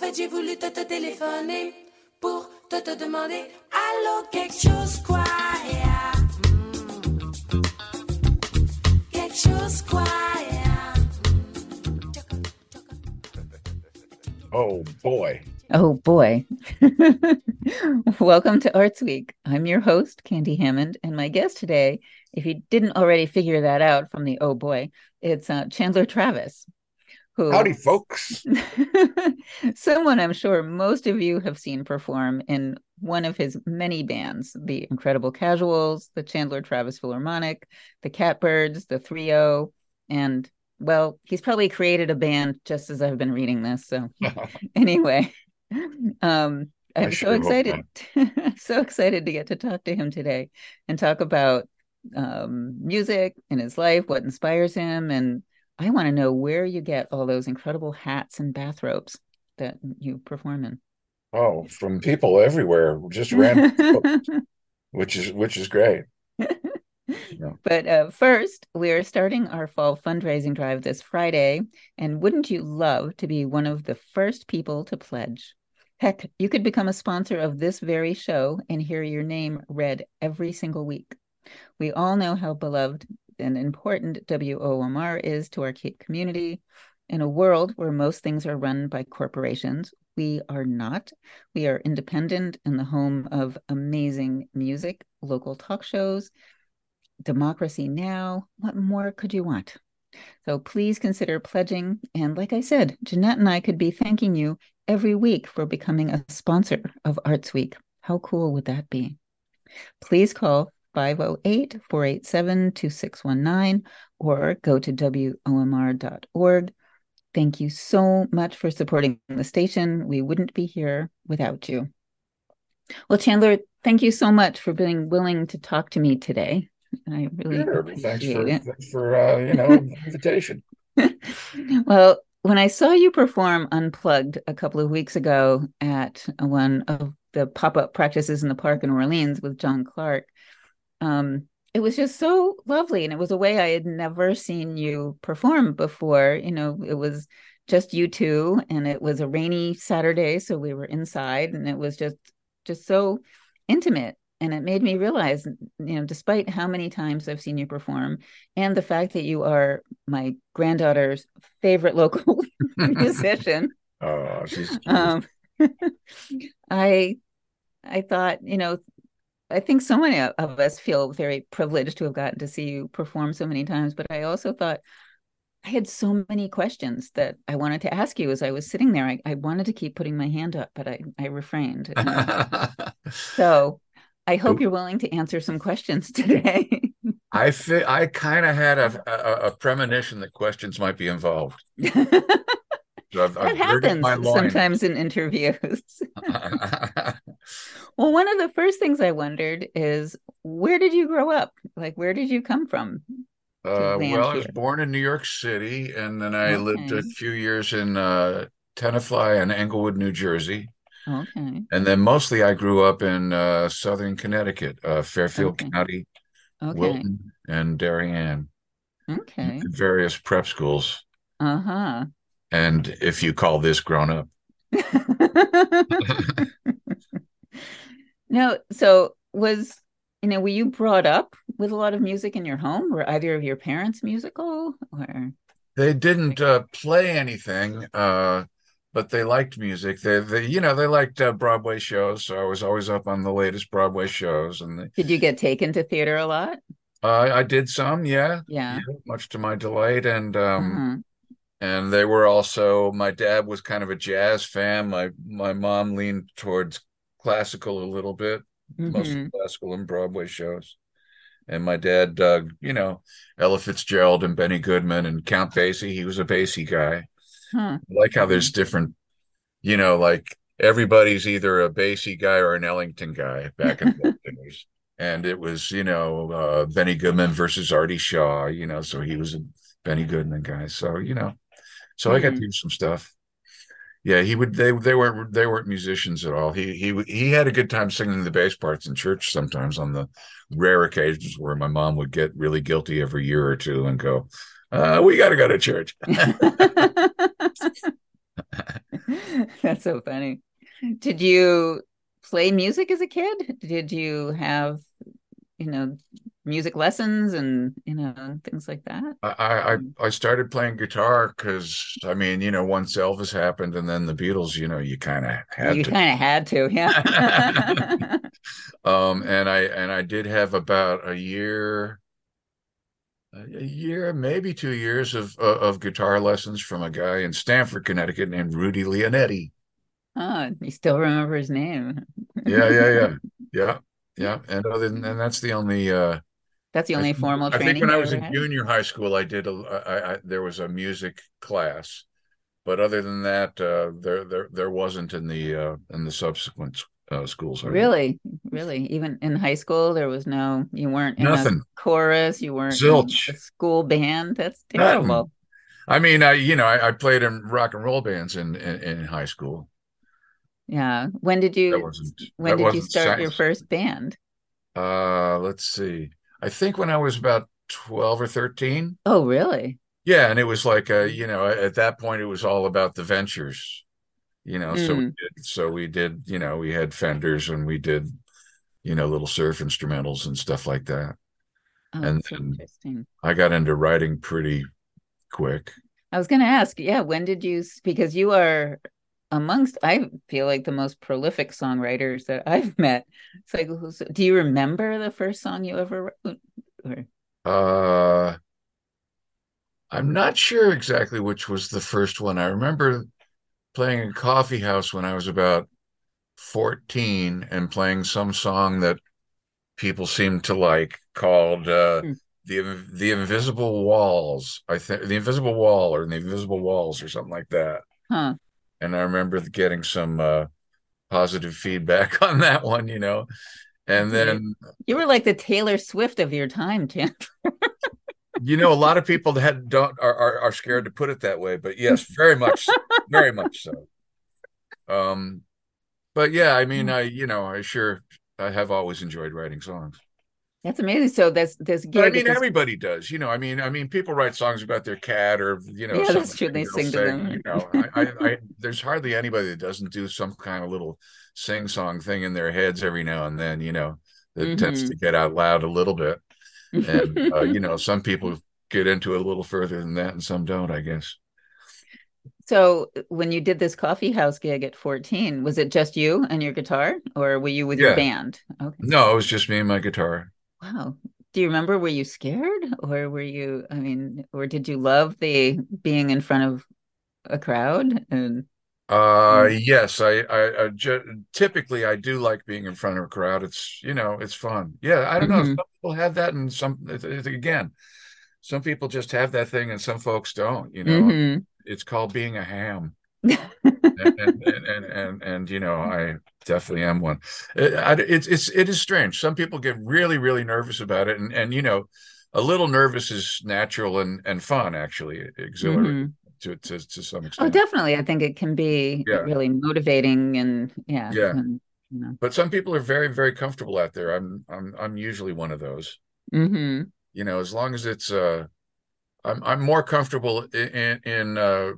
fait, j'ai voulu te, te téléphoner pour te, te demander Allô, quelque chose quoi yeah. Mm. Quelque chose quoi yeah. Oh boy. Oh boy. Welcome to Arts Week. I'm your host, Candy Hammond, and my guest today, if you didn't already figure that out from the oh boy, it's uh, Chandler Travis. Who, Howdy, folks. someone I'm sure most of you have seen perform in one of his many bands the Incredible Casuals, the Chandler Travis Philharmonic, the Catbirds, the 3 O, and well, he's probably created a band just as I've been reading this. So, anyway, um, I'm so sure hope excited, so excited to get to talk to him today and talk about um, music in his life, what inspires him, and I want to know where you get all those incredible hats and bathrobes that you perform in. Oh, from people everywhere, just random, which is which is great. But uh, first, we're starting our fall fundraising drive this Friday. And wouldn't you love to be one of the first people to pledge? Heck, you could become a sponsor of this very show and hear your name read every single week. We all know how beloved and important WOMR is to our Cape community. In a world where most things are run by corporations, we are not. We are independent and the home of amazing music, local talk shows, democracy now. What more could you want? So please consider pledging. And like I said, Jeanette and I could be thanking you every week for becoming a sponsor of Arts Week. How cool would that be? Please call 508 487 2619 or go to WOMR.org. Thank you so much for supporting the station. We wouldn't be here without you. Well, Chandler, thank you so much for being willing to talk to me today. I really Sure. Thanks appreciate for it. thanks for uh, you know invitation. well, when I saw you perform Unplugged a couple of weeks ago at one of the pop up practices in the park in Orleans with John Clark, um, it was just so lovely. And it was a way I had never seen you perform before. You know, it was just you two, and it was a rainy Saturday. So we were inside, and it was just, just so intimate. And it made me realize, you know, despite how many times I've seen you perform and the fact that you are my granddaughter's favorite local musician, Oh, she's um, I I thought, you know, I think so many of us feel very privileged to have gotten to see you perform so many times, but I also thought I had so many questions that I wanted to ask you as I was sitting there. I, I wanted to keep putting my hand up, but I, I refrained. So I hope you're willing to answer some questions today. I fi- I kind of had a, a a premonition that questions might be involved. that So I've, I've happens sometimes in interviews. Well, one of the first things I wondered is where did you grow up? Like, where did you come from? Uh, well, I was born in New York City, and then I lived a few years in uh, Tenafly and Englewood, New Jersey, Okay. and then mostly I grew up in uh, Southern Connecticut, uh, Fairfield Okay. County, Okay. Wilton, and Darien, Okay. various prep schools. Uh huh. And if you call this grown up, no, so was you know, were you brought up with a lot of music in your home? Were either of your parents musical or they didn't uh, play anything, uh, but they liked music. They, they, you know, they liked uh, Broadway shows, so I was always up on the latest Broadway shows, and the, did you get taken to theater a lot? uh, I did some, yeah, Yeah. yeah, much to my delight, and um, Uh-huh. and they were also. My dad was kind of a jazz fan. My my mom leaned towards classical a little bit, mostly Mhm. classical and Broadway shows. And my dad dug, you know, Ella Fitzgerald and Benny Goodman and Count Basie. He was a Basie guy. Huh. I like how there's different, you know, like everybody's either a Basie guy or an Ellington guy back in the days. And it was, you know, uh, Benny Goodman versus Artie Shaw, you know, so he was a Benny Goodman guy. So, you know, so I got to Hmm. do some stuff. Yeah, he would. They they weren't they weren't musicians at all. He he he had a good time singing the bass parts in church sometimes on the rare occasions where my mom would get really guilty every year or two and go, uh, "We got to go to church." That's so funny. Did you play music as a kid? Did you have, you know, music lessons and you know things like that? I I, I started playing guitar because I mean, you know, once Elvis happened and then the Beatles, you know, you kind of had you kind of had to, yeah. um, and I and I did have about a year, a year, maybe two years of of guitar lessons from a guy in Stamford, Connecticut, named Rudy Leonetti. Oh, you still remember his name? yeah, yeah, yeah, yeah, yeah. And other than and that's the only. uh That's the only I formal I training. I think when I was in had? junior high school, I did a. I, I, there was a music class, but other than that, uh, there there there wasn't in the uh, in the subsequent uh, schools. Really, really. Even in high school, there was no. You weren't in Nothing. a chorus. You weren't Zilch. in a school band. That's Nothing. terrible. I mean, I you know I, I played in rock and roll bands in in, in high school. Yeah. When did you? When did you start your first band? Uh, let's see. I think when I was about twelve or thirteen. Oh, really? Yeah, and it was like uh, you know, at that point it was all about the ventures. You know, so we Mm. did so we did, you know, we had fenders and we did, you know, little surf instrumentals and stuff like that. Oh, And then- interesting. I got into writing pretty quick. I was going to ask, yeah, when did you? Because you are amongst, I feel like the most prolific songwriters that I've met. It's like, who's- do you remember the first song you ever wrote? Or, Uh I'm not sure exactly which was the first one. I remember playing in a coffee house when I was about 14 and playing some song that people seemed to like called uh Hmm. the the invisible walls i think the invisible wall or the invisible walls or something like that huh? And i remember getting some uh positive feedback on that one you know? And then You were like the Taylor Swift of your time, Tim. you know a lot of people had don't are, are are scared to put it that way but yes very much very much so. Um but yeah i mean i you know i sure i have always enjoyed writing songs That's amazing. So this this But I mean, this- everybody does. You know, I mean, I mean, people write songs about their cat, or you know, Yeah, that's true. They sing to them. You know, I, I, I, there's hardly anybody that doesn't do some kind of little sing-song thing in their heads every now and then. You know, that tends Mhm. to get out loud a little bit, and uh, you know, some people get into it a little further than that, and some don't. I guess. So when you did this coffee house gig at 14, was it just you and your guitar or were you with your band? Okay. No, it was just me and my guitar. Wow. Do you remember were you scared or were you I mean or did you love the being in front of a crowd and Uh, Mm. yes, I, I, I ju- typically I do like being in front of a crowd. It's, you know, it's fun. Yeah, I don't know. Mhm. Some people have that, and some again, some people just have that thing, and some folks don't. You know, Mhm. it's called being a ham, and, and and and and you know, I definitely am one. It, I, it's it's it is strange. Some people get really really nervous about it, and and you know, a little nervous is natural and and fun actually, exhilarating Mhm. to, to to some extent. Oh, definitely. I think it can be Yeah. really motivating and yeah. Yeah. and, you know. but some people are very very comfortable out there i'm i'm i'm usually one of those Mhm. you know as long as it's uh i'm i'm more comfortable in in, in uh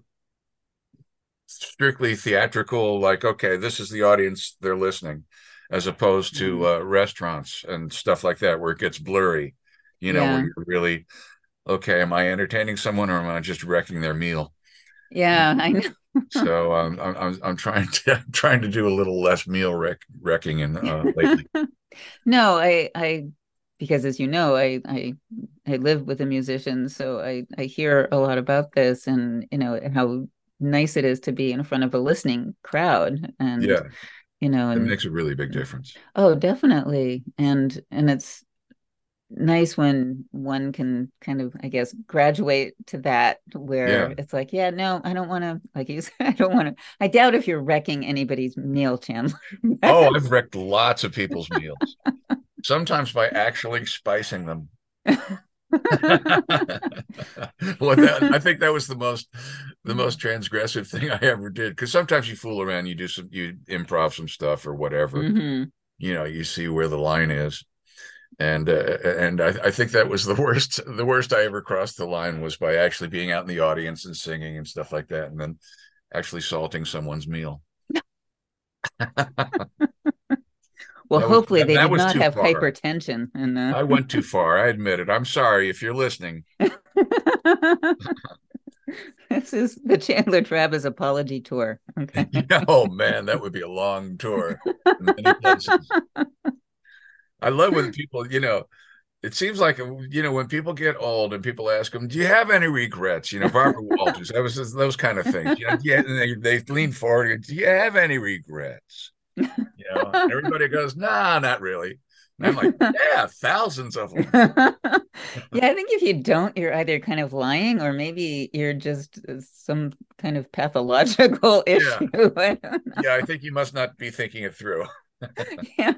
strictly theatrical like okay this is the audience they're listening as opposed to uh restaurants and stuff like that where it gets blurry you know Yeah. where you're really okay am i entertaining someone or am i just wrecking their meal Yeah, I know. so um, I'm, I'm i'm trying to I'm trying to do a little less meal wreck wrecking and uh lately No, I I because as you know, I I I live with a musician, so I I hear a lot about this and you know how nice it is to be in front of a listening crowd and yeah you know it makes a really big difference oh definitely and and it's nice when one can kind of I guess graduate to that where Yeah. it's like yeah no I don't want to like you said I don't want to I doubt if you're wrecking anybody's meal Chandler Oh, I've wrecked lots of people's meals. Sometimes by actually spicing them. well, that, I think that was the most the most transgressive thing I ever did. Because sometimes you fool around, you do some, you improv some stuff or whatever. Mhm. You know, you see where the line is, and uh, and I, I think that was the worst. The worst I ever crossed the line was by actually being out in the audience and singing and stuff like that, and then actually salting someone's meal. Well, That hopefully that- they did was not have far. hypertension. And uh... I went too far. I admit it. I'm sorry if you're listening. this is the Chandler Travis apology tour. Okay. oh man, that would be a long tour. in many places. I love when people, you know, it seems like you know when people get old and people ask them, "Do you have any regrets?" You know, Barbara Walters, that was those kind of things. You know, yeah, and they, they lean forward. Do you have any regrets? You know, everybody goes, "Nah, not really." And I'm like, "Yeah, thousands of them." yeah, I think if you don't, you're either kind of lying or maybe you're just uh, some kind of pathological Yeah. issue. I don't know. Yeah, I think you must not be thinking it through. Yeah.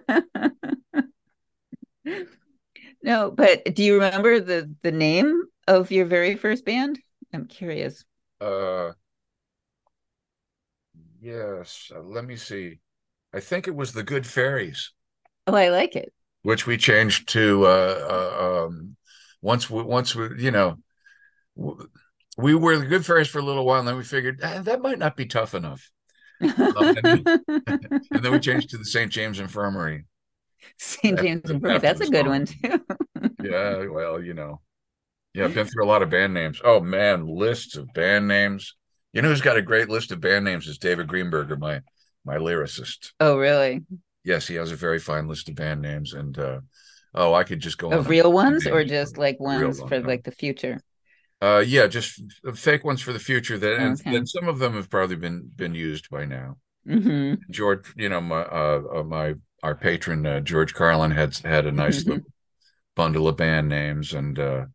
No, but do you remember the the name of your very first band? I'm curious. Uh, yes. Uh, let me see. I think it was the Good Fairies. Oh, I like it. which we changed to uh, uh um once we once we you know we were the good fairies for a little while and then we figured "Ah, that might not be tough enough and and then we changed to the st james infirmary St. James after That's a good one too. yeah well you know yeah i've been through a lot of band names oh man lists of band names you know who's got a great list of band names is david greenberger my my lyricist Oh, really? yes he has a very fine list of band names and uh oh i could just go on Of a- real ones or just like ones for like the future? Uh, yeah, just fake ones for the future. That and, Okay. and some of them have probably been been used by now. hmm George, you know, my uh, uh my our patron uh, George Carlin had had a nice Mhm. little bundle of band names, and uh,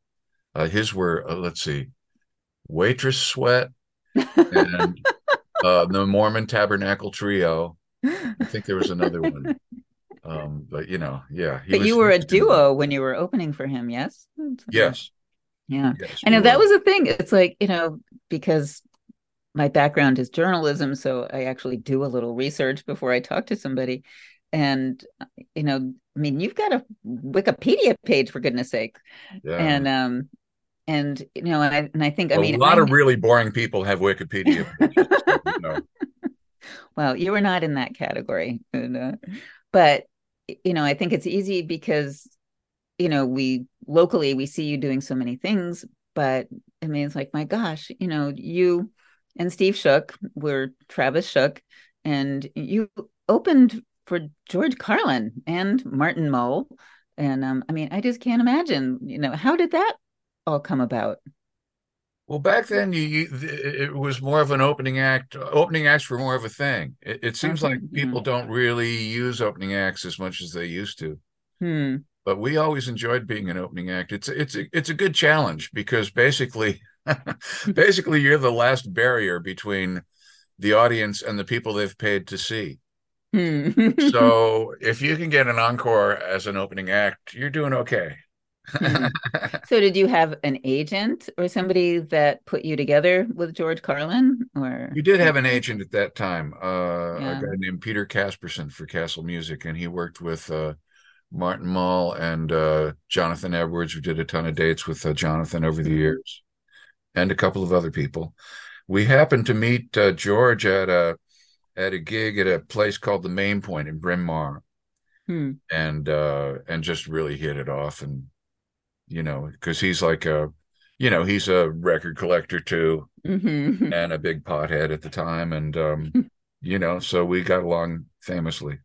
uh his were uh, let's see, Waitress Sweat and uh the Mormon Tabernacle Trio. I think there was another one. Um, but you know, yeah, he But was- you were a duo when you were opening for him, yes? Yes, Yeah. yes. I know that was a thing. It's like, you know, because my background is journalism, so I actually do a little research before I talk to somebody. And, you know, I mean, you've got a Wikipedia page for goodness sake. yeah. And, um, and, you know, and I, and I think, I a mean, a lot I- of really boring people have Wikipedia. pages, so, you know. well, you were not in that category. And, uh, but, you know, I think it's easy because, you know, we locally, we see you doing so many things, but I mean, it's like, my gosh, you know, you and Steve Shook were Travis Shook, and you opened for George Carlin and Martin Mull. And um, I mean, I just can't imagine, you know, how did that all come about? Well, back then, you, you it was more of an opening act. Opening acts were more of a thing. It, it seems Okay, like people don't really use opening acts as much as they used to. Hmm. But we always enjoyed being an opening act. It's it's a, it's a good challenge because basically, basically, you're the last barrier between the audience and the people they've paid to see. Hmm. So if you can get an encore as an opening act, you're doing okay. Hmm. So did you have an agent or somebody that put you together with George Carlin or You did have an agent at that time, uh, Yeah. a guy named Peter Casperson for Castle Music, and he worked with uh, Martin Mull and uh, Jonathan Edwards, who did a ton of dates with uh, Jonathan over the Mhm. years, and a couple of other people. We happened to meet uh, George at a at a gig at a place called the Main Point in Bryn Mawr, Hmm. and uh, and just really hit it off, and you know, because he's like a, you know, he's a record collector too, Mhm. and a big pothead at the time and um you know so we got along famously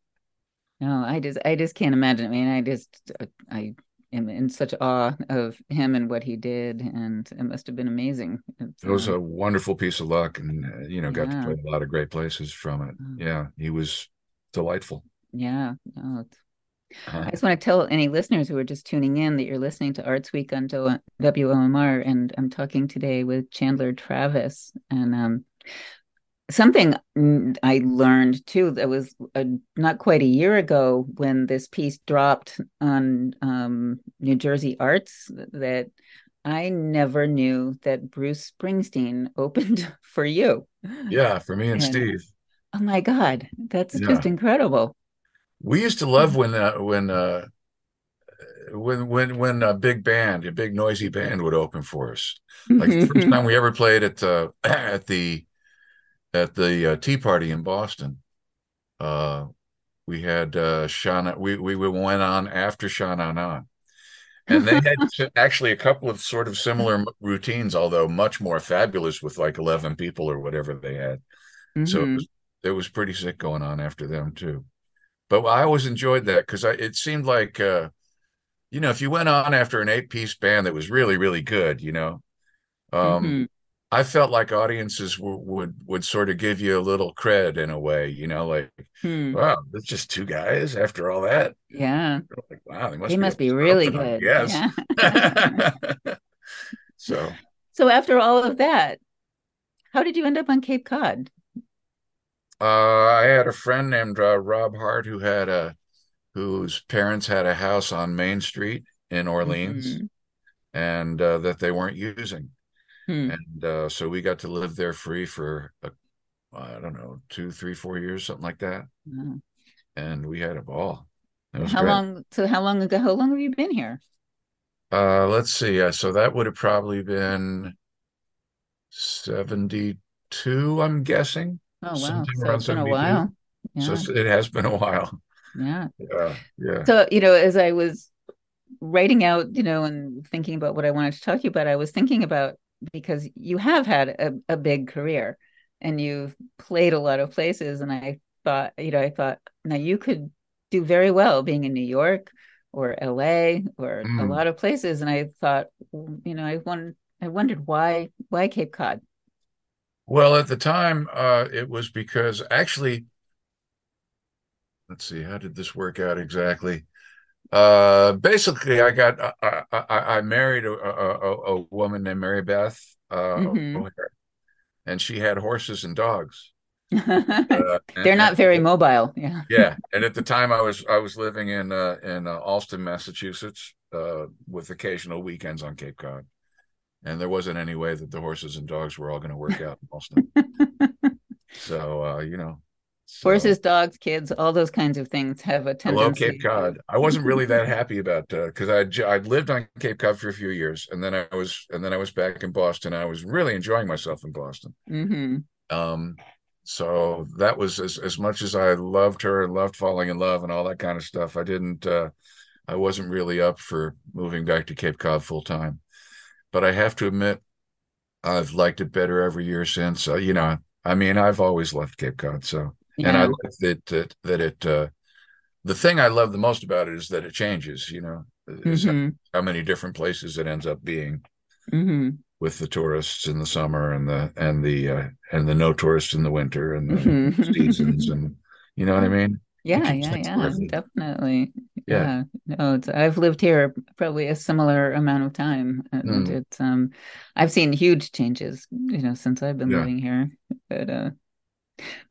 No, I just I just can't imagine. I mean, I just I am in such awe of him and what he did, and it must have been amazing. It's, it was a wonderful piece of luck and uh, you know got to Yeah. play a lot of great places from it Mm. yeah he was delightful yeah. No, it's, Uh, I just want to tell any listeners who are just tuning in that you're listening to Arts Week on WOMR, and I'm talking today with Chandler Travis. And um, something I learned too that was uh not quite a year ago when this piece dropped on um, New Jersey Arts that I never knew that Bruce Springsteen opened for you. yeah for me and And- steve Oh my God, that's Yeah. just incredible. We used to love when uh, when uh when when when a big band a big noisy band would open for us like the first time we ever played at uh at the at the uh, Tea Party in Boston. Uh, we had uh, Shana. We we went on after Sha Na Na, and they had actually a couple of sort of similar routines, although much more fabulous with like eleven people or whatever they had. Mm-hmm. So it mm-hmm. was, it was pretty sick going on after them too. But I always enjoyed that because it seemed like, uh, you know, if you went on after an eight piece band that was really really good, you know, um, mm-hmm. I felt like audiences w- would would sort of give you a little cred in a way, you know, like, hmm. wow, it's just two guys after all that. Yeah. Like, wow, they must they be, must be really good. Yes. Yeah. so. So after all of that, how did you end up on Cape Cod? Uh, I had a friend named uh, Rob Hart who had a whose parents had a house on Main Street in Orleans, mm-hmm. and uh, that they weren't using Hmm. And uh, so we got to live there free for, a, I don't know, two, three, four years, something like that. And we had a ball. How great. long? So how long ago? How long have you been here? Uh, let's see. Uh, so that would have probably been 72, I'm guessing. Oh, wow. So it's been a while. Yeah. So it has been a while. Yeah. Yeah. Yeah. So, you know, as I was writing out, you know, and thinking about what I wanted to talk to you about, I was thinking about because you have had a, a big career and you've played a lot of places and i thought you know i thought now you could do very well being in new york or la or mm. a lot of places and i thought you know i wondered i wondered why why cape cod well at the time uh it was because actually let's see how did this work out exactly uh, basically, I got I, I, I married a, a, a, woman named Mary Beth, uh, mm-hmm. and she had horses and dogs. uh, They're not very mobile. Yeah. yeah, and at the time, I was I was living in uh, in uh, Allston, Massachusetts, uh, with occasional weekends on Cape Cod, and there wasn't any way that the horses and dogs were all going to work out in Boston. so uh, you know, so, Horses, dogs, kids, all those kinds of things have a tendency. Hello, Cape Cod. I wasn't really that happy about because uh, I'd I'd lived on Cape Cod for a few years, and then I was and then I was back in Boston. I was really enjoying myself in Boston. Mm-hmm. Um, so that was as as much as I loved her and loved falling in love and all that kind of stuff. I didn't. Uh, I wasn't really up for moving back to Cape Cod full time, but I have to admit, I've liked it better every year since. Uh, you know, I mean, I've always loved Cape Cod, so yeah. and I like that that that it. Uh, the thing I love the most about it is that it changes. You know, mm-hmm. how, many different places it ends up being. Mm-hmm. With the tourists in the summer and the and the uh, and the no tourists in the winter and the mm-hmm. seasons and you know what I mean. Yeah, yeah, yeah, definitely. Yeah. yeah. No, I've lived here probably a similar amount of time, and mm. it's um, I've seen huge changes, you know, since I've been yeah. living here. But uh,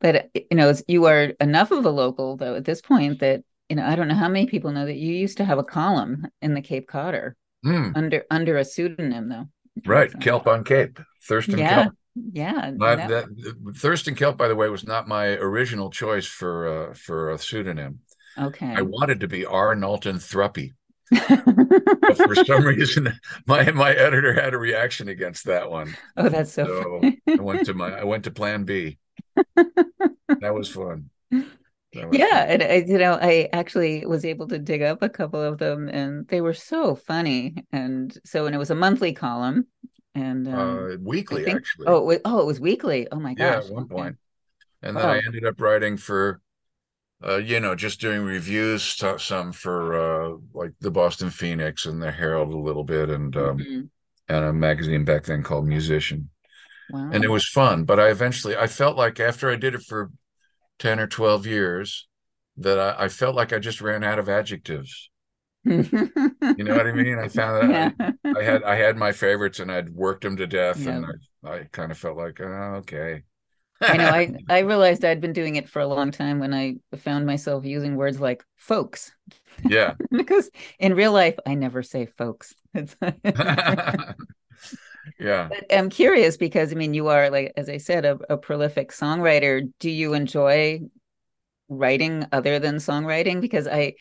but you know, you are enough of a local though at this point that you know I don't know how many people know that you used to have a column in the Cape Codder mm. under under a pseudonym though. Right, so. Kelp on Cape, Thurston yeah. Kelp. Yeah, my, that... that, Thurston Kelp, by the way, was not my original choice for uh, for a pseudonym. Okay, I wanted to be R. Knowlton Thruppy. but for some reason, my my editor had a reaction against that one. Oh, that's so. so I went to my I went to Plan B that was fun. That was yeah, fun. and I, you know, I actually was able to dig up a couple of them, and they were so funny. And so, and it was a monthly column, and um, uh, weekly think, actually. Oh, it was, oh, it was weekly. Oh my gosh! Yeah, at one point, and then oh. I ended up writing for, uh, you know, just doing reviews, some for uh, like the Boston Phoenix and the Herald a little bit, and um, mm-hmm. and a magazine back then called Musician. Wow. And it was fun. But I eventually I felt like after I did it for 10 or 12 years that I, I felt like I just ran out of adjectives. You know what I mean? I found that yeah. I, I, had I had my favorites and I'd worked them to death, yeah. and I, I kind of felt like, oh, okay. I know. I I realized I'd been doing it for a long time when I found myself using words like folks. Yeah. because in real life, I never say folks. yeah but i'm curious because i mean you are like as i said a, a, prolific songwriter do you enjoy writing other than songwriting because i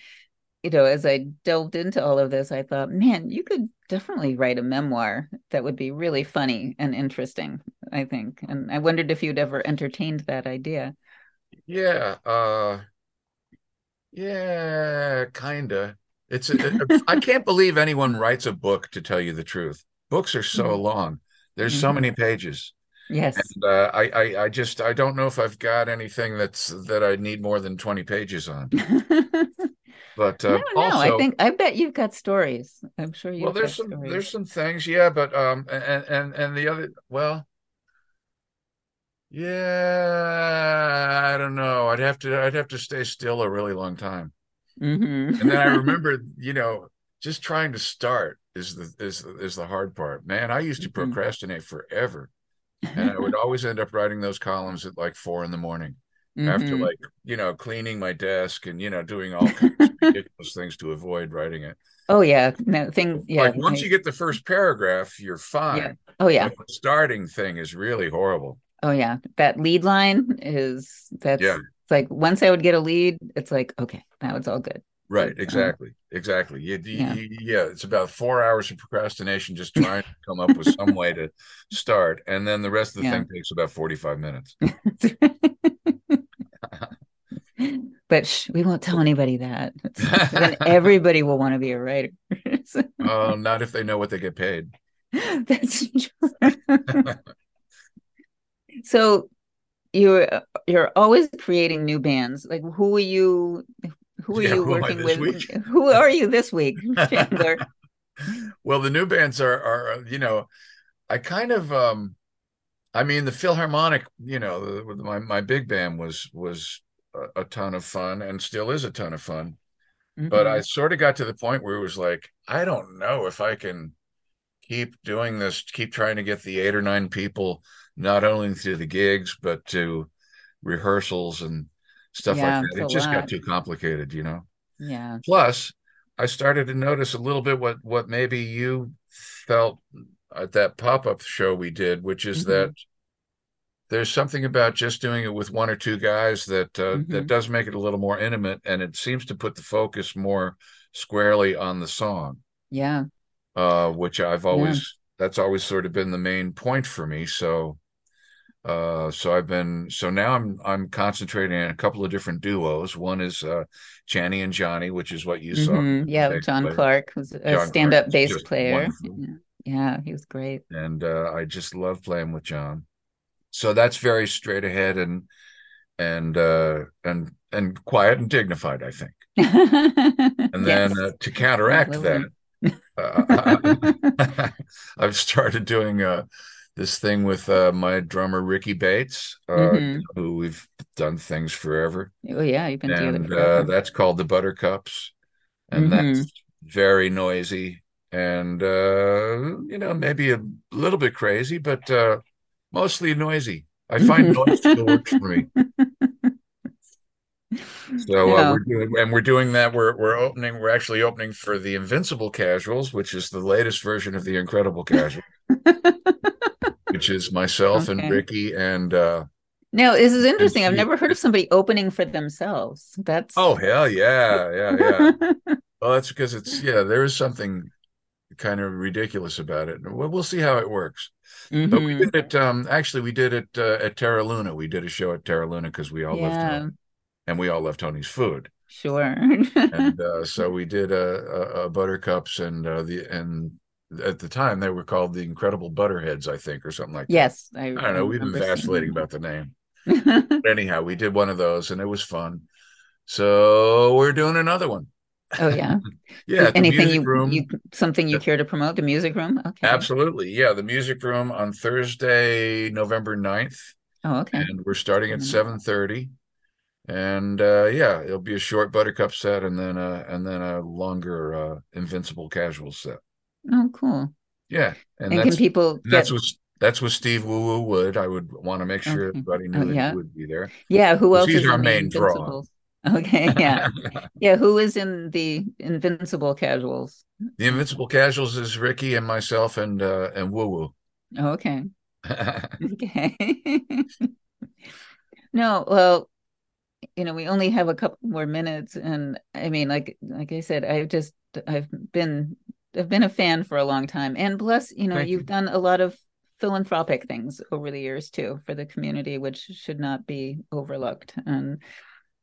you know, as I delved into all of this, I thought, man, you could definitely write a memoir that would be really funny and interesting, I think. And I wondered if you'd ever entertained that idea. Yeah, uh yeah, kinda. It's I can't believe anyone writes a book to tell you the truth. Books are so Mhm. long. There's so Mhm. many pages. Yes. And uh, I, I I just I don't know if I've got anything that's that I need more than 20 pages on. But I uh, don't know. I think I bet you've got stories. I'm sure you. Well, there's some stories. there's some things, yeah, but um and and and the other well yeah, I don't know. I'd have to I'd have to stay still a really long time. Mhm. And then I remember, you know, just trying to start is the is is the hard part. Man, I used to Mhm. procrastinate forever. And I would always end up writing those columns at like four in the morning after Mhm. like, you know, cleaning my desk and, you know, doing all kinds of ridiculous things to avoid writing it. Oh yeah, no thing. Yeah, Like once I- you get the first paragraph, you're fine. yeah. Oh yeah. But the starting thing is really horrible. Oh yeah. That lead line is that's Yeah. it's like once I would get a lead, it's like okay, now it's all good. Right, exactly. Exactly. You, you- Yeah. you- yeah, it's about four hours of procrastination just trying to come up with some way to start. And then the rest of the Yeah. thing takes about 45 minutes. but shh, we won't tell anybody that. then everybody will want to be a writer. So, Oh, not if they know what they get paid. that's true. so you're you're always creating new bands. Like who are you who are Yeah, you who working with? week? Who are you this week, Chandler? Well, the new bands are are you know, I kind of um I mean the Philharmonic, you know, the, my my big band was was a, a ton of fun and still is a ton of fun. But I Mhm. sort of got to the point where it was like, I don't know if I can keep doing this, keep trying to get the eight or nine people not only to the gigs but to rehearsals and stuff Yeah, like that. It just got too complicated, you know. yeah. Plus, I started to notice a little bit what what maybe you felt at that pop-up show we did, which is Mhm. that there's something about just doing it with one or two guys that uh, that Mhm. does make it a little more intimate, and it seems to put the focus more squarely on the song, Yeah. uh, which I've always that's always sort of been the main point for me. So. Uh, so I've been so now I'm I'm concentrating on a couple of different duos. One is uh Channy and Johnny, which is what you saw. Mhm. Yeah, John. Clark, who's a John stand-up is bass player. wonderful. Yeah. He was great. and uh, I just love playing with John. So that's very straight ahead and and uh, and and quiet and dignified, I think. And then Yes. uh, to counteract Absolutely. that, uh, I've started doing uh, this thing with uh, my drummer Ricky Bates, uh, Mhm. who we've done things forever, Oh yeah, you've been together and uh, that's called the Buttercups, and Mhm. that's very noisy and uh, you know maybe a little bit crazy, but uh, mostly noisy. I find noise still works for me. So uh, No. we're doing, and we're doing that. We're we're opening. We're actually opening for the Invincible Casuals, which is the latest version of the Incredible Casuals, which is myself and Ricky and uh, No, this is interesting. I've never heard of somebody opening for themselves. That's oh hell yeah yeah yeah. Well, that's because it's yeah. There is something kind of ridiculous about it. We'll, we'll see how it works. But we Mhm. did it. Um, actually, we did it uh, at Terra Luna. We did a show at Terra Luna because we all Yeah, and we all love Tony's food. sure. and uh, so we did a, a, a buttercups and uh, the and at the time they were called the incredible butterheads i think or something like that. yes, I, i don't know we've been vacillating about the name but anyhow we did one of those and it was fun so we're doing another one oh yeah. yeah Anything you room you something you care to promote? The music room? Okay. absolutely yeah the music room on thursday november 9th Oh, okay. and we're starting at Mhm. 7.30 and uh yeah it'll be a short buttercup set and then uh and then a longer uh invincible casual set Oh, cool. yeah and, And can people And get that's what that's what Steve Woo Woo would. I would want to make sure Okay. everybody Oh, knew that yeah. he would be there. yeah, who else He's is our in the main draw. Okay, yeah. Yeah, who is in the Invincible Casuals? the Invincible Casuals is Ricky and myself and uh and Woo Woo. Oh, okay. Okay. No, well, you know, we only have a couple more minutes, and I mean, like like I said, I've just I've been I've been a fan for a long time, and plus, you know, Thank you've you. done a lot of philanthropic things over the years too for the community, which should not be overlooked. And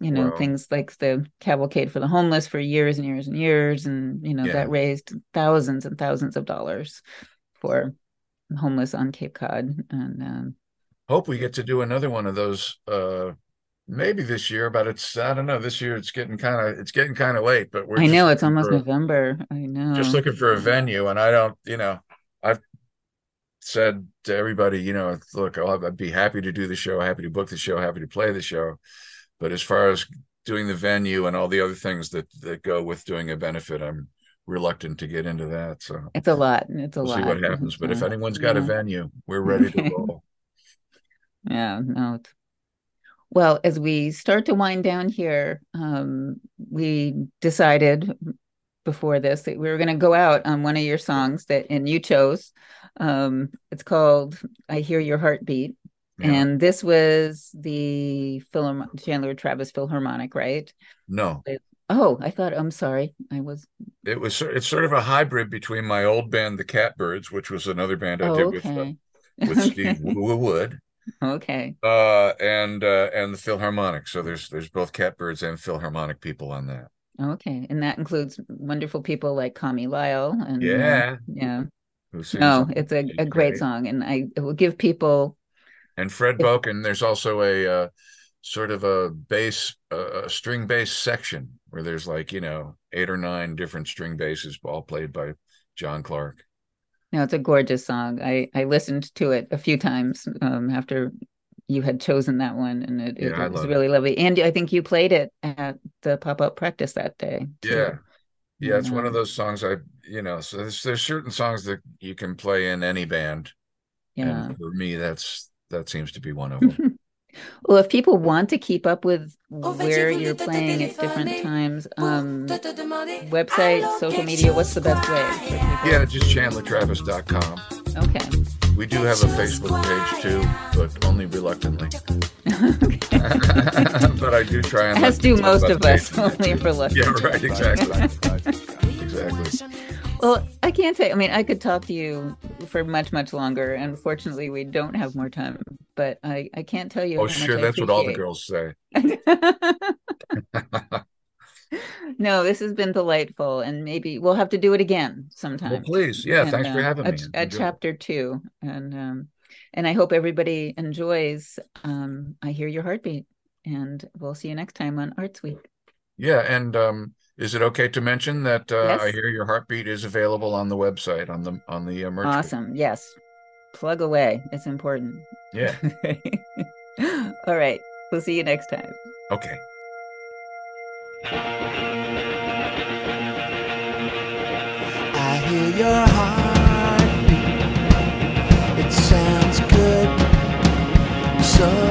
you know, things like the cavalcade for the homeless for years and years and years, and you know Yeah. that raised thousands and thousands of dollars for homeless on Cape Cod, and um, Hope we get to do another one of those uh maybe this year, but it's I don't know. This year it's getting kind of it's getting kind of late, but we're I know it's almost for November. I know. just looking for a venue and I don't, you know, I've said to everybody, you know, look, I'll, I'd be happy to do the show, happy to book the show, happy to play the show. But as far as doing the venue and all the other things that that go with doing a benefit, I'm reluctant to get into that. So It's a lot. It's a we'll lot. see what happens. But if anyone's got a venue, we're ready to roll. Yeah, no. it's- Well, as we start to wind down here, um, we decided before this that we were going to go out on one of your songs that and you chose. Um, it's called "I Hear Your Heartbeat," Yeah. and this was the Philharm Chandler Travis Philharmonic, right? no, Oh, I thought. I'm sorry, I was. it was it's sort of a hybrid between my old band, the Catbirds, which was another band I Oh, did with uh, with Steve Woo Wood. Okay. uh and uh and the philharmonic so there's there's both catbirds and philharmonic people on that Okay, and that includes wonderful people like Kami Lyle and uh, yeah yeah. No, it's a, a great song, and I it will give people. and fred boken there's also a uh sort of a bass uh, a string bass section where there's like you know eight or nine different string basses all played by john clark No, it's a gorgeous song. I I listened to it a few times um, after you had chosen that one, and it, it Yeah, I was love it. really lovely. And I think you played it at the pop up practice that day. too. yeah yeah it's one of those songs i you know so there's, there's certain songs that you can play in any band Yeah. and for me that's that seems to be one of them Well, if people want to keep up with where you're playing at different times, um, te te demander website, social media, what's the best way for quoi? people? yeah just chandlertravis.com Okay. We do have a Facebook page too, but only reluctantly. but I do try and As do most of us, page and that only reluctantly. Yeah, right, exactly. Exactly. Well, I can't say. I mean, I could talk to you for much, much longer. Unfortunately, we don't have more time. But I, I can't tell you. Oh, sure, that's what all the girls say. no, this has been delightful, and maybe we'll have to do it again sometime. Well, please, yeah, And, thanks for uh, having a, me. a Enjoy. chapter two, and um, and I hope everybody enjoys. Um, I hear your heartbeat, and we'll see you next time on Arts Week. Yeah, and um, is it okay to mention that uh, yes. I hear your heartbeat is available on the website on the on the uh, merch? Awesome. Page. Yes. Plug away. It's important. Yeah. All right. We'll see you next time. Okay. I hear your. It sounds good. So